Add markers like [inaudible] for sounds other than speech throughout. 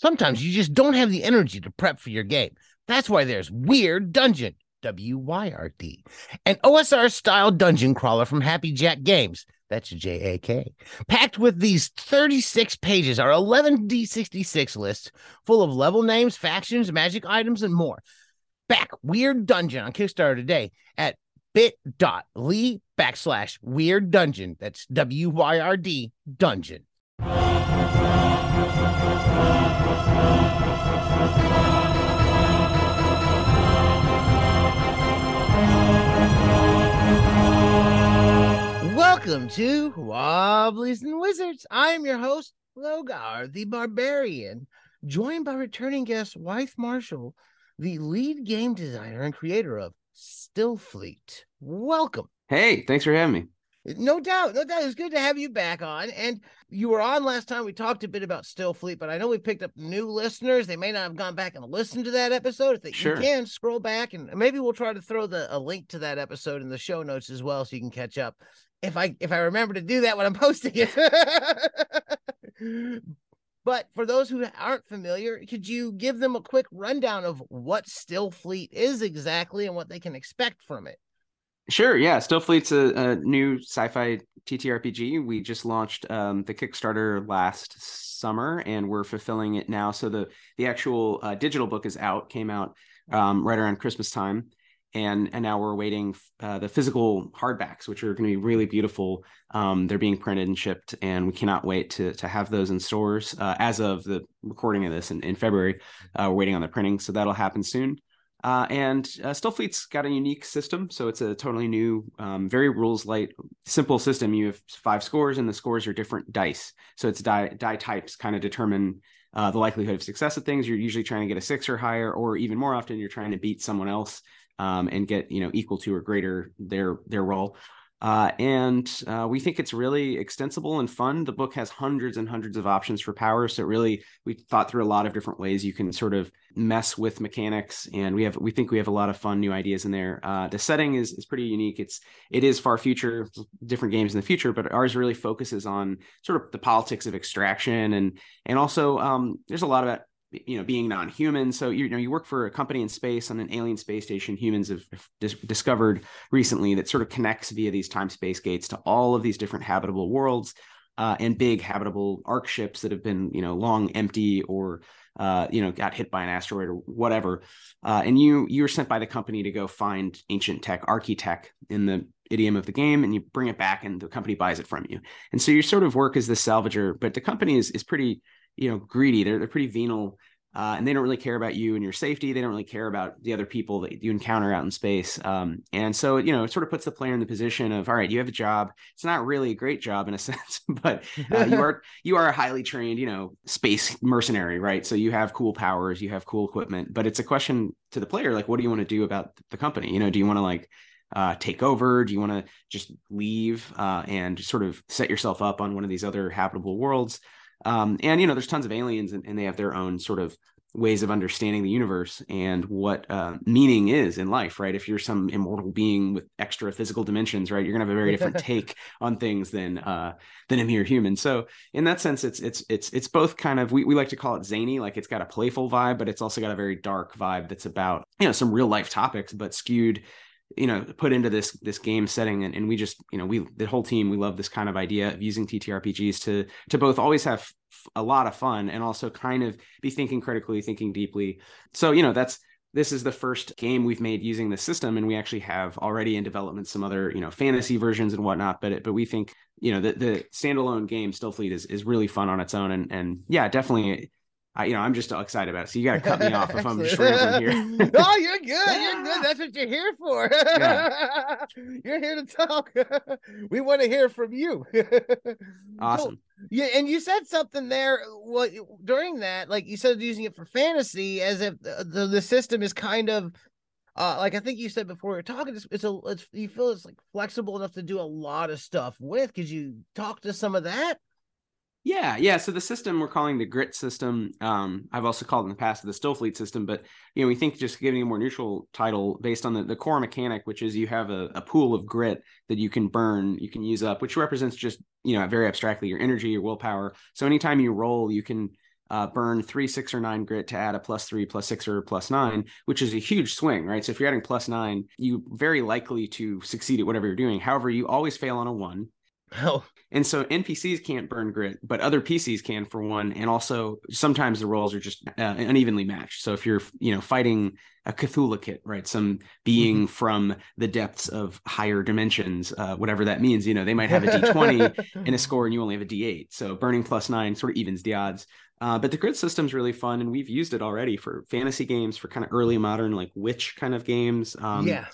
Sometimes you just don't have the energy to prep for your game. That's why there's Wyrd Dungeon, W Y R D, an OSR style dungeon crawler from Happy Jak Games. That's J A K. Packed with these 36 pages are 11 D66 lists full of level names, factions, magic items, and more. Back Wyrd Dungeon on Kickstarter today at bit.ly backslash weird dungeon. That's W Y R D dungeon. Welcome to Wobblies and Wizards. I am your host, Logar the Barbarian, joined by returning guest Wythe Marshall, the lead game designer and creator of Stillfleet. Welcome. Hey, thanks for having me. No doubt, no doubt. It's good to have you back on. And you were on last time. We talked a bit about Stillfleet, but I know we picked up new listeners. They may not have gone back and listened to that episode. If they Sure. you can scroll back and maybe we'll try to throw the a link to that episode in the show notes as well, so you can catch up. If I if I remember to do that when I'm [laughs] posting it. but for those who aren't familiar, could you give them a quick rundown of what Stillfleet is exactly and what they can expect from it? Sure, yeah. Stillfleet's a, a new sci-fi TTRPG. We just launched um, the Kickstarter last summer, and we're fulfilling it now. So the the actual uh, digital book is out, came out um, right around Christmas time, and and now we're waiting uh, the physical hardbacks, which are going to be really beautiful. Um, they're being printed and shipped, and we cannot wait to to have those in stores. Uh, as of the recording of this in, in February, uh, we're waiting on the printing, so that'll happen soon. Uh, and uh, Stillfleet's got a unique system, so it's a totally new, um, very rules light, simple system. You have five scores, and the scores are different dice. So it's die die types kind of determine uh, the likelihood of success of things. You're usually trying to get a six or higher, or even more often, you're trying to beat someone else um, and get you know equal to or greater their their roll. Uh, and uh, we think it's really extensible and fun. The book has hundreds and hundreds of options for power. So really, we thought through a lot of different ways you can sort of mess with mechanics, and we have we think we have a lot of fun new ideas in there. Uh, the setting is is pretty unique. It's it is far future, different games in the future, but ours really focuses on sort of the politics of extraction and and also um, there's a lot about you know being non-human. So you, you know you work for a company in space on an alien space station. Humans have dis- discovered recently that sort of connects via these time space gates to all of these different habitable worlds uh, and big habitable arc ships that have been you know long empty or uh, you know got hit by an asteroid or whatever. Uh, and you you're sent by the company to go find ancient tech architech in the idiom of the game and you bring it back and the company buys it from you. And so your sort of work as the salvager but the company is is pretty you know greedy. They're, they're pretty venal uh, and they don't really care about you and your safety. They don't really care about the other people that you encounter out in space. Um, and so you know it sort of puts the player in the position of all right you have a job. It's not really a great job in a [laughs] sense but uh, you are [laughs] you are a highly trained you know space mercenary right? So you have cool powers you have cool equipment but it's a question to the player like what do you want to do about the company? You know do you want to like uh, take over? Do you want to just leave uh, and sort of set yourself up on one of these other habitable worlds? Um, and you know, there's tons of aliens, and, and, they have their own sort of ways of understanding the universe and what uh, meaning is in life. Right? If you're some immortal being with extra physical dimensions, right, you're gonna have a very different [laughs] take on things than uh, than a mere human. So in that sense, it's it's it's it's both kind of we, we like to call it zany, like it's got a playful vibe, but it's also got a very dark vibe that's about you know some real life topics, but skewed you know put into this this game setting. And, and we just you know we the whole team we love this kind of idea of using ttrpgs to to both always have a lot of fun and also kind of be thinking critically thinking deeply. So you know that's this is the first game we've made using the system. And we actually have already in development some other you know fantasy versions and whatnot. But it, but we think you know the the standalone game stillfleet is is really fun on its own. And and yeah definitely I, you know, I'm just excited about it. So you got to cut me off if I'm just rambling here. [laughs] [laughs] oh, you're good. You're good. That's what you're here for. Yeah. [laughs] you're here to talk. we want to hear from you. awesome. So, yeah, and you said something there. What during that, like you said, using it for fantasy, as if the the, the system is kind of. Uh, like I think you said before, you're talking. It's, it's a. It's you feel it's like flexible enough to do a lot of stuff with. Could you talk to some of that? Yeah, yeah. So the system we're calling the grit system. Um, I've also called in the past the Stillfleet system, but you know we think just giving a more neutral title based on the, the core mechanic, which is you have a, a pool of grit that you can burn, you can use up, which represents just you know very abstractly your energy, your willpower. So anytime you roll, you can uh, burn three, six, or nine grit to add a plus three, plus six, or plus nine, which is a huge swing, right? So if you're adding plus nine, you very likely to succeed at whatever you're doing. However, you always fail on a one. Oh, And so NPCs can't burn grit, but other PCs can for one. And also sometimes the rolls are just uh, unevenly matched. So if you're, you know, fighting a Cthulhu kit, right, some being from the depths of higher dimensions, uh, whatever that means, you know, they might have a D20 and a [laughs] score, and you only have a D8. So burning plus nine sort of evens the odds. Uh, but the grit system's really fun, and we've used it already for fantasy games, for kind of early modern like witch kind of games. Um, yeah.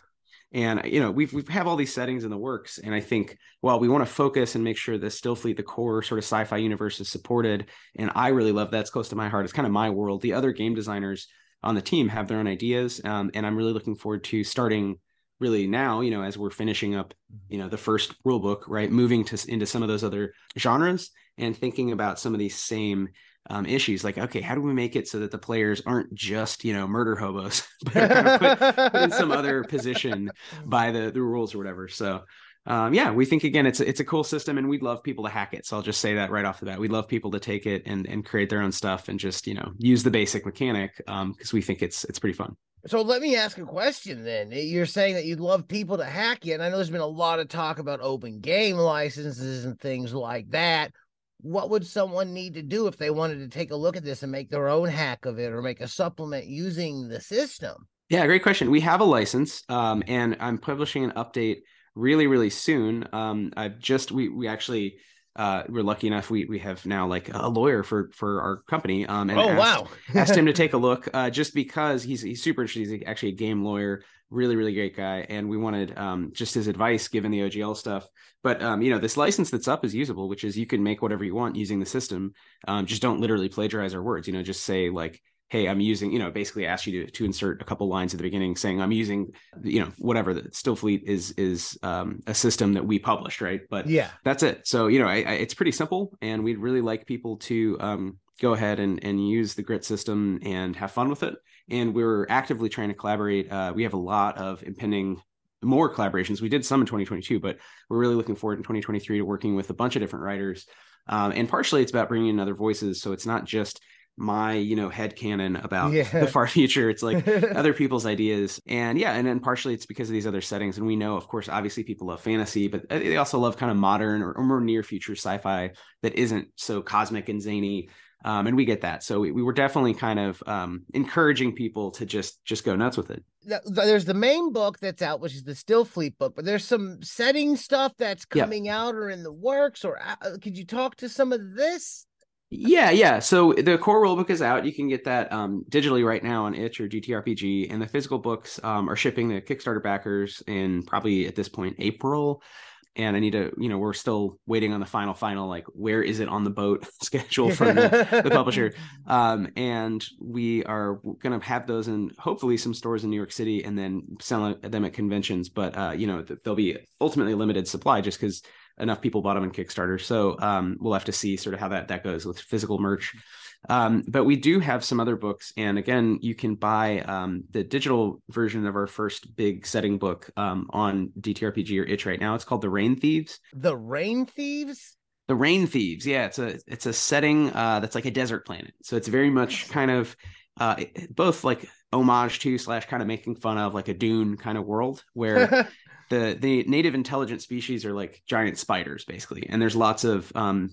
And you know we've we have all these settings in the works and i think well we want to focus and make sure that stillfleet the core sort of sci-fi universe is supported and i really love that's close to my heart. It's kind of my world. The other game designers on the team have their own ideas um, and i'm really looking forward to starting really now you know as we're finishing up you know the first rule book right? Moving to into some of those other genres and thinking about some of these same um, issues like okay how do we make it so that the players aren't just you know murder hobos [laughs] but are kind of put, put in some other [laughs] position by the the rules or whatever so um, yeah we think again it's a, it's a cool system and we'd love people to hack it so i'll just say that right off the bat we'd love people to take it and and create their own stuff and just you know use the basic mechanic because um, we think it's it's pretty fun So let me ask a question then. You're saying that you'd love people to hack you, and I know there's been a lot of talk about open game licenses and things like that. What would someone need to do if they wanted to take a look at this and make their own hack of it or make a supplement using the system? Yeah, great question. We have a license, um, and I'm publishing an update really, really soon. Um, I've just we we actually uh, we're lucky enough we we have now like a lawyer for for our company. Um, and oh asked, wow! [laughs] asked him to take a look, uh, just because he's he's super interested. He's actually a game lawyer, really, really great guy, and we wanted um, just his advice given the OGL stuff. But um, you know, this license that's up is usable, which is you can make whatever you want using the system. Um, just don't literally plagiarize our words. You know, just say like hey i'm using you know basically ask you to, to insert a couple lines at the beginning saying i'm using you know whatever the stillfleet is is um, a system that we published right? But yeah. that's it. So you know I, I, it's pretty simple and we'd really like people to um, go ahead and, and use the grit system and have fun with it. And we're actively trying to collaborate. Uh, we have a lot of impending more collaborations. We did some in 2022 but we're really looking forward in 2023 to working with a bunch of different writers. Um, and partially it's about bringing in other voices. So it's not just my you know head canon about Yeah. the far [laughs] future it's like [laughs] other people's ideas and yeah and then partially it's because of these other settings and we know of course obviously people love fantasy but uh, they also love kind of modern or, or more near future sci-fi that isn't so cosmic and zany um, and we get that so we, we were definitely kind of um, encouraging people to just just go nuts with it there's the main book that's out, which is the Stillfleet book, but there's some setting stuff that's Yeah. coming out or in the works. Or uh, could you talk to some of this? Yeah, yeah. So the core rulebook is out. You can get that um, digitally right now on itch or DTRPG, and the physical books um, are shipping the Kickstarter backers in probably at this point April. And I need to, you know, we're still waiting on the final, final, like where is it on the boat [laughs] schedule from the, the publisher. [laughs] Um, and we are going to have those in hopefully some stores in New York City, and then sell them at conventions. But uh, you know, they'll be ultimately limited supply just because enough people bought them on Kickstarter. So um, we'll have to see sort of how that that goes with physical merch. Um, but we do have some other books, and again, you can buy um, the digital version of our first big setting book um, on DTRPG or itch right now. It's called The Rain Thieves. The Rain Thieves? The Rain Thieves, yeah, it's a it's a setting uh, that's like a desert planet. So it's very much kind of uh, both like homage to slash kind of making fun of like a Dune kind of world where [laughs] the the native intelligent species are like giant spiders basically. And there's lots of um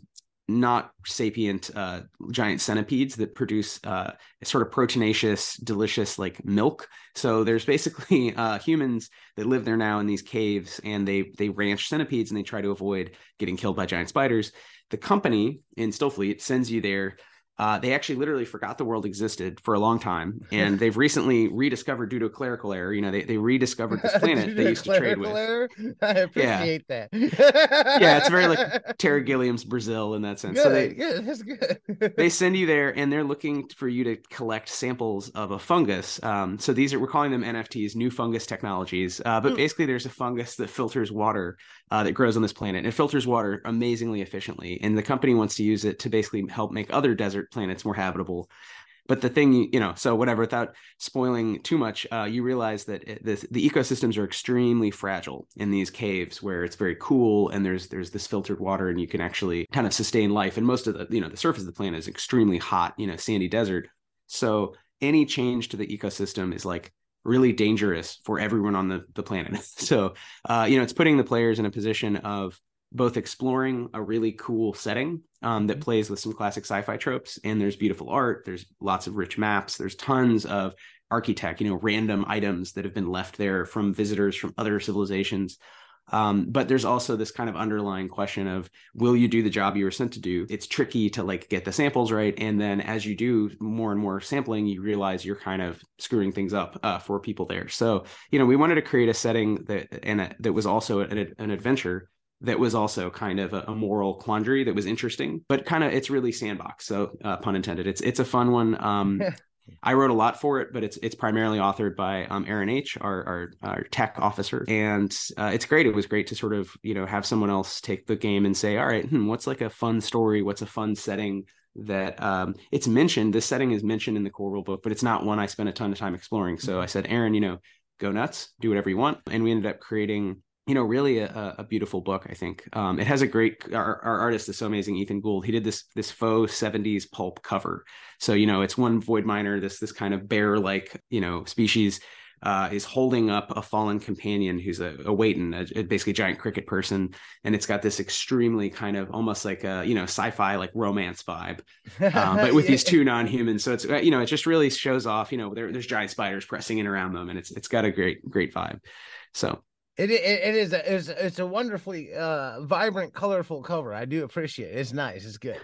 not sapient uh giant centipedes that produce uh sort of proteinaceous delicious like milk. So there's basically [laughs] uh humans that live there now in these caves and they they ranch centipedes and they try to avoid getting killed by giant spiders. The company in stillfleet sends you there uh, they actually literally forgot the world existed for a long time, [laughs] and they've recently rediscovered due to a clerical error. You know, they, they rediscovered this [laughs] planet they used to trade with. Error? [laughs] I appreciate that. Yeah, it's very like Terry Gilliam's Brazil in that sense. Good, So they good, that's good. they send you there, and they're looking for you to collect samples of a fungus. Um, so these are we're calling them NFTs, new fungus technologies. Uh, but basically, there's a fungus that filters water uh, that grows on this planet. It filters water amazingly efficiently, and the company wants to use it to basically help make other desert planets more habitable. but the thing you know so whatever without spoiling too much uh, you realize that it, this, the ecosystems are extremely fragile in these caves where it's very cool and there's there's this filtered water and you can actually kind of sustain life and most of the you know the surface of the planet is extremely hot you know sandy desert so any change to the ecosystem is like really dangerous for everyone on the, the planet [laughs] so uh, you know it's putting the players in a position of both exploring a really cool setting um, that mm-hmm. plays with some classic sci-fi tropes and there's beautiful art there's lots of rich maps there's tons of architech you know random items that have been left there from visitors from other civilizations um, but there's also this kind of underlying question of will you do the job you were sent to do it's tricky to like get the samples right and then as you do more and more sampling you realize you're kind of screwing things up uh, for people there so you know we wanted to create a setting that and a, that was also an, an adventure that was also kind of a, moral quandary that was interesting, but kind of it's really sandbox. So uh, pun intended. It's it's a fun one. Um, [laughs] I wrote a lot for it, but it's it's primarily authored by um, Aaron H, our, our, our tech officer, and uh, it's great. It was great to sort of you know have someone else take the game and say, all right, hmm, what's like a fun story? What's a fun setting? That um, it's mentioned. This setting is mentioned in the core rule book, but it's not one I spent a ton of time exploring. So mm-hmm. I said, Aaron, you know, go nuts, do whatever you want, and we ended up creating you know, really a, a beautiful book. I think um, it has a great. Our, our, artist is so amazing, Ethan Gould. He did this this faux '70s pulp cover. So you know, it's one void miner, this this kind of bear like you know species. Uh, is holding up a fallen companion who's a, a a, a basically giant cricket person, and it's got this extremely kind of almost like a you know sci-fi like romance vibe, um, but with [laughs] yeah. these two non-humans. So it's uh, you know it just really shows off. You know, there, there's giant spiders pressing in around them, and it's it's got a great great vibe. So it, it, it is a it's, it's a wonderfully uh vibrant, colorful cover. I do appreciate it. It's nice. It's good.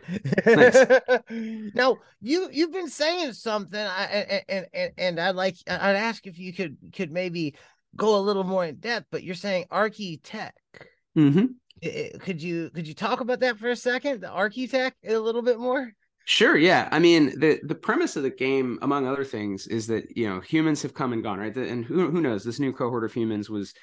Nice. [laughs] now you you've been saying something, I, and and and I'd like I'd ask if you could could maybe go a little more in depth. But you're saying architech. Mm-hmm. Could you could you talk about that for a second? The architech a little bit more. Sure. Yeah. I mean, the the premise of the game, among other things, is that you know humans have come and gone, right? And who who knows? This new cohort of humans was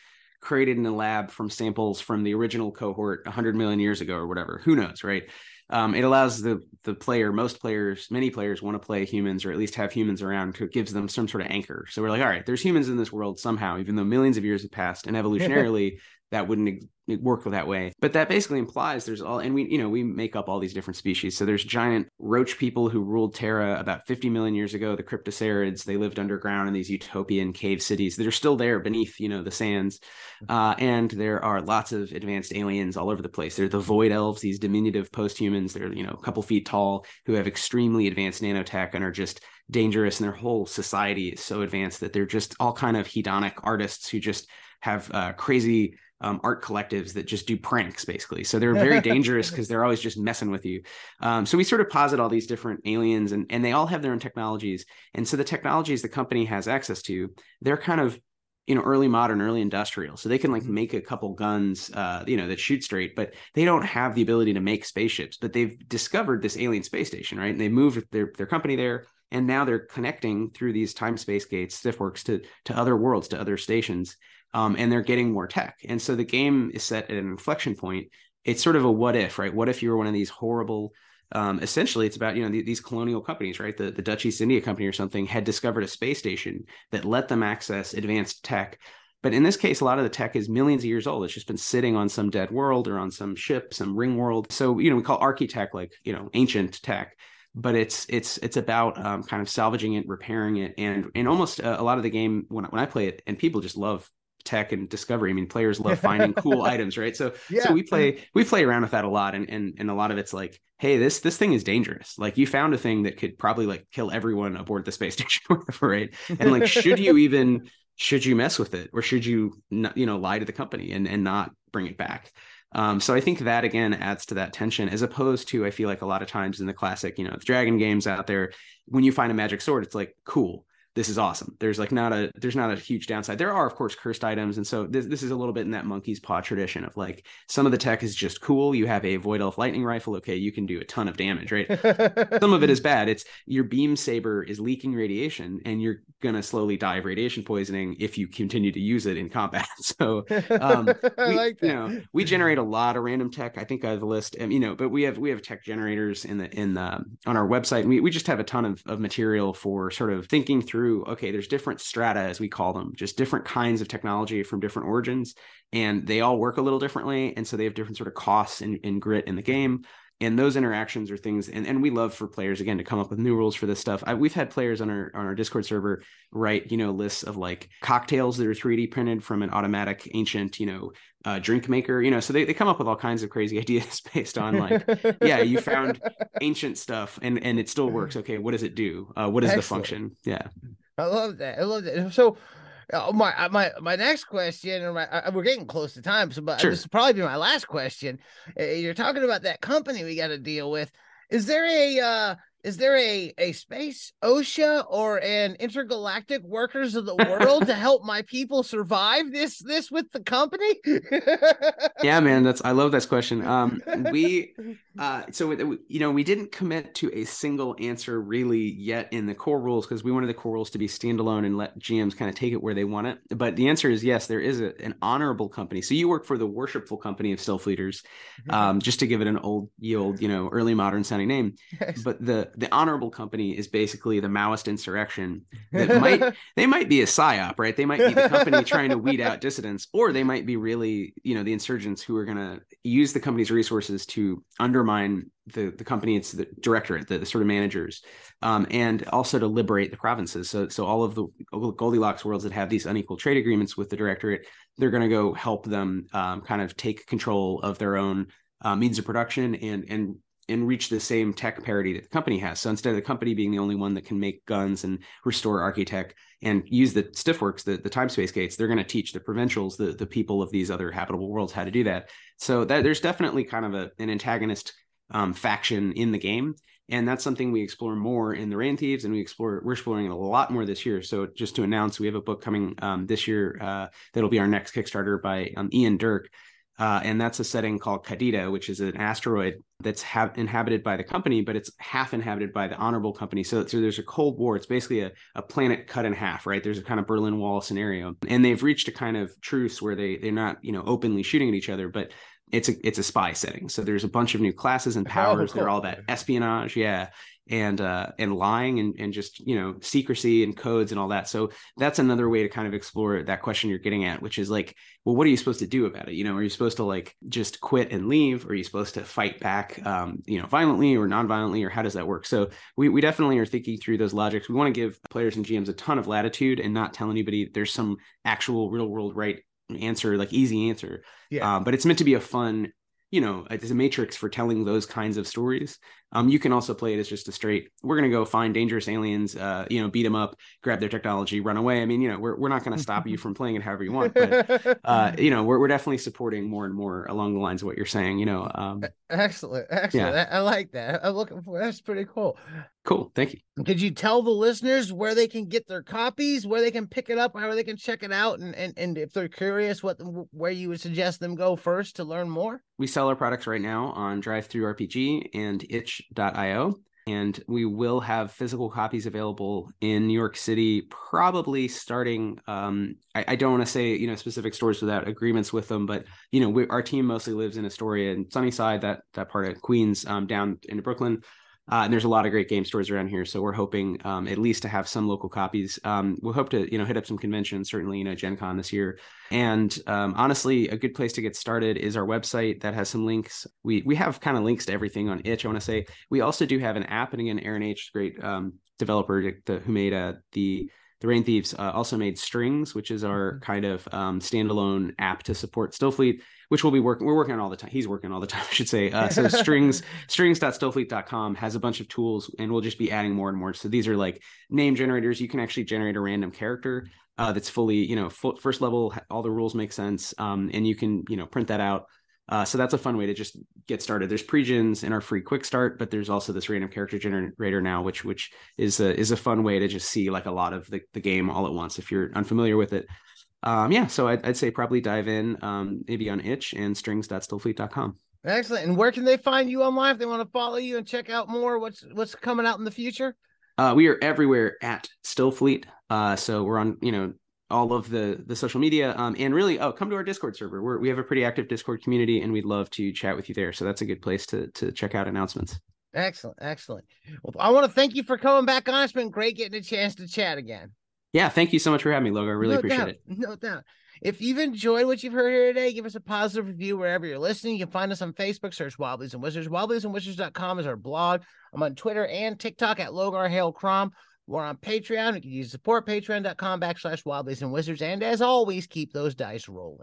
created in a lab from samples from the original cohort 100 million years ago or whatever. Who knows right? Um, it allows the the player most players many players want to play humans or at least have humans around it gives them some sort of anchor. So we're like all right there's humans in this world somehow even though millions of years have passed and [laughs] evolutionarily that wouldn't work that way. But that basically implies there's all, and we, you know, we make up all these different species. So there's giant roach people who ruled Terra about 50 million years ago, the cryptocerids. They lived underground in these utopian cave cities that are still there beneath, you know, the sands. Uh, and there are lots of advanced aliens all over the place. They're the void elves, these diminutive post-humans. They're, you know, a couple feet tall who have extremely advanced nanotech and are just dangerous. And their whole society is so advanced that they're just all kind of hedonic artists who just have uh, crazy um, art collectives that just do pranks basically. So they're very [laughs] dangerous because they're always just messing with you. Um, so we sort of posit all these different aliens and, and they all have their own technologies. And so the technologies the company has access to they're kind of you know early modern early industrial. So they can like mm-hmm. make a couple guns uh you know that shoot straight but they don't have the ability to make spaceships. But they've discovered this alien space station right? And they moved their their company there and now they're connecting through these time space gates stiffworks to to other worlds to other stations um, and they're getting more tech. And so the game is set at an inflection point. It's sort of a what if, right? What if you were one of these horrible, um, essentially it's about, you know, these colonial companies, right? The, the Dutch East India Company or something had discovered a space station that let them access advanced tech. But in this case, a lot of the tech is millions of years old. It's just been sitting on some dead world or on some ship, some ring world. So, you know, we call architech like, you know, ancient tech but it's it's it's about um, kind of salvaging it, repairing it, and and almost uh, a lot of the game when when I play it, and people just love tech and discovery. I mean, players love [laughs] finding cool items, right? So yeah. so we play we play around with that a lot, and and and a lot of it's like, hey, this this thing is dangerous. Like you found a thing that could probably like kill everyone aboard the space [laughs] station, whatever, right? And like, should you [laughs] even should you mess with it, or should you not, you know lie to the company and and not bring it back? Um, so I think that again adds to that tension, as opposed to I feel like a lot of times in the classic, you know, the dragon games out there, when you find a magic sword, it's like cool this is awesome. There's like not a there's not a huge downside. There are of course cursed items, and so this, this is a little bit in that monkey's paw tradition of like some of the tech is just cool. You have a void elf lightning rifle, okay, you can do a ton of damage, right? [laughs] some of it is bad. It's your beam saber is leaking radiation, and you're gonna slowly die of radiation poisoning if you continue to use it in combat. [laughs] So um, [laughs] we, like you know we generate a lot of random tech. I think I have a list, you know, but we have we have tech generators in the in the on our website. And we we just have a ton of of material for sort of thinking through through okay there's different strata as we call them just different kinds of technology from different origins and they all work a little differently and so they have different sort of costs and, and grit in the game and those interactions are things and, and we love for players again to come up with new rules for this stuff. I, we've had players on our on our discord server write you know lists of like cocktails that are 3d printed from an automatic ancient you know uh, drink maker you know so they, they come up with all kinds of crazy [laughs] ideas based on like yeah you found [laughs] ancient stuff and and it still works. Okay what does it do? Uh, what is Excellent. the function? Yeah. I love that. I love that. So uh, my uh, my my next question, or my, uh, we're getting close to time, so but sure. this will probably be my last question. You're talking about that company we got to deal with. Is there a uh, is there a a space OSHA or an intergalactic workers of the world to help my people survive this this with the company? [laughs] yeah, man, that's I love this question. Um, we [laughs] uh, so you know we didn't commit to a single answer really yet in the core rules because we wanted the core rules to be standalone and let GMs kind of take it where they want it. But the answer is yes, there is a, an honorable company. So you work for the worshipful company of stillfleeters, mm-hmm. um, just to give it an old, old, you know, early modern sounding name. [laughs] But the the honorable company is basically the Maoist insurrection that might [laughs] they might be a psyop, right? They might be the company [laughs] trying to weed out dissidents, or they might be really, you know, the insurgents who are going to use the company's resources to undermine the the company, it's the directorate, the, the sort of managers, um, and also to liberate the provinces. So so all of the Goldilocks worlds that have these unequal trade agreements with the directorate, they're going to go help them um, kind of take control of their own uh, means of production and and and reach the same tech parity that the company has. So instead of the company being the only one that can make guns and restore architech and use the stiffworks, the, the time space gates, they're going to teach the provincials, the, the people of these other habitable worlds how to do that. So that there's definitely kind of a, an antagonist um, faction in the game. And that's something we explore more in the Rain Thieves, and we explore we're exploring it a lot more this year. So just to announce, we have a book coming um, this year uh, that'll be our next Kickstarter by um, Ian Dirk, uh, and that's a setting called Kadita, which is an asteroid that's ha- inhabited by the company, but it's half inhabited by the honorable company. So, so there's a Cold War. It's basically a, a planet cut in half, right? There's a kind of Berlin Wall scenario, and they've reached a kind of truce where they they're not you know openly shooting at each other, but it's a it's a spy setting. So there's a bunch of new classes and powers. Oh, cool. They're all that espionage, yeah, and uh and lying and and just you know secrecy and codes and all that. So that's another way to kind of explore that question you're getting at which is like well what are you supposed to do about it? You know are you supposed to like just quit and leave? Or are you supposed to fight back um you know violently or non-violently or how does that work? So we, we definitely are thinking through those logics. We want to give players and gms a ton of latitude and not tell anybody there's some actual real world right answer like easy answer. Yeah. Um, but it's meant to be a fun you know it's a matrix for telling those kinds of stories. Um, you can also play it as just a straight we're going to go find dangerous aliens uh, you know beat them up grab their technology run away. I mean you know we're, we're not going to stop you from playing it however you want but [laughs] uh, you know we're, we're definitely supporting more and more along the lines of what you're saying you know um, excellent excellent. yeah. I, I like that. I'm looking for that's pretty cool Cool. Thank you. Could you tell the listeners where they can get their copies, where they can pick it up, how they can check it out, and and, and if they're curious, what where you would suggest them go first to learn more? We sell our products right now on DriveThruRPG and itch.io. And we will have physical copies available in New York City, probably starting. Um, I, I, don't want to say you know specific stores without agreements with them, but you know we, our team mostly lives in Astoria and Sunnyside, that that part of Queens, um, down into Brooklyn. Uh, and there's a lot of great game stores around here, so we're hoping um, at least to have some local copies. Um, we'll hope to, you know, hit up some conventions, certainly, you know, Gen Con this year. And um, honestly, a good place to get started is our website that has some links. We we have kind of links to everything on Itch. I want to say we also do have an app, and again, Aaron H, great um, developer who made uh, the the Rain Thieves uh, also made Strings, which is our mm-hmm. kind of um, standalone app to support Stillfleet which we'll be working we're working on all the time he's working all the [laughs] time i should say. Uh, so [laughs] strings strings.stillfleet.com has a bunch of tools and we'll just be adding more and more. So these are like name generators. You can actually generate a random character uh, that's fully you know full, first level all the rules make sense um, and you can you know print that out Uh, so that's a fun way to just get started. There's pre-gens in our free quick start, but there's also this random character generator now, which which is a is a fun way to just see like a lot of the, the game all at once if you're unfamiliar with it. Um, yeah, so I'd, I'd say probably dive in um, maybe on itch and strings.stillfleet.com. Excellent. And where can they find you online if they want to follow you and check out more? What's what's coming out in the future? Uh, we are everywhere at Stillfleet. Uh, so we're on, you know, all of the the social media um, and really oh come to our discord server. We're, we have a pretty active discord community and we'd love to chat with you there. So that's a good place to to check out announcements. Excellent excellent. Well i want to thank you for coming back on. It's been great getting a chance to chat again. Yeah thank you so much for having me Logar. I really no appreciate doubt, it. no doubt. If you've enjoyed what you've heard here today, give us a positive review wherever you're listening. You can find us on Facebook, search Wobblies and Wizards. Wobbliesandwizards.com is our blog. I'm on Twitter and TikTok at Logar Hale Crom. We're on Patreon. You can use support patreon.com backslash wobblies and wizards. And as always, keep those dice rolling.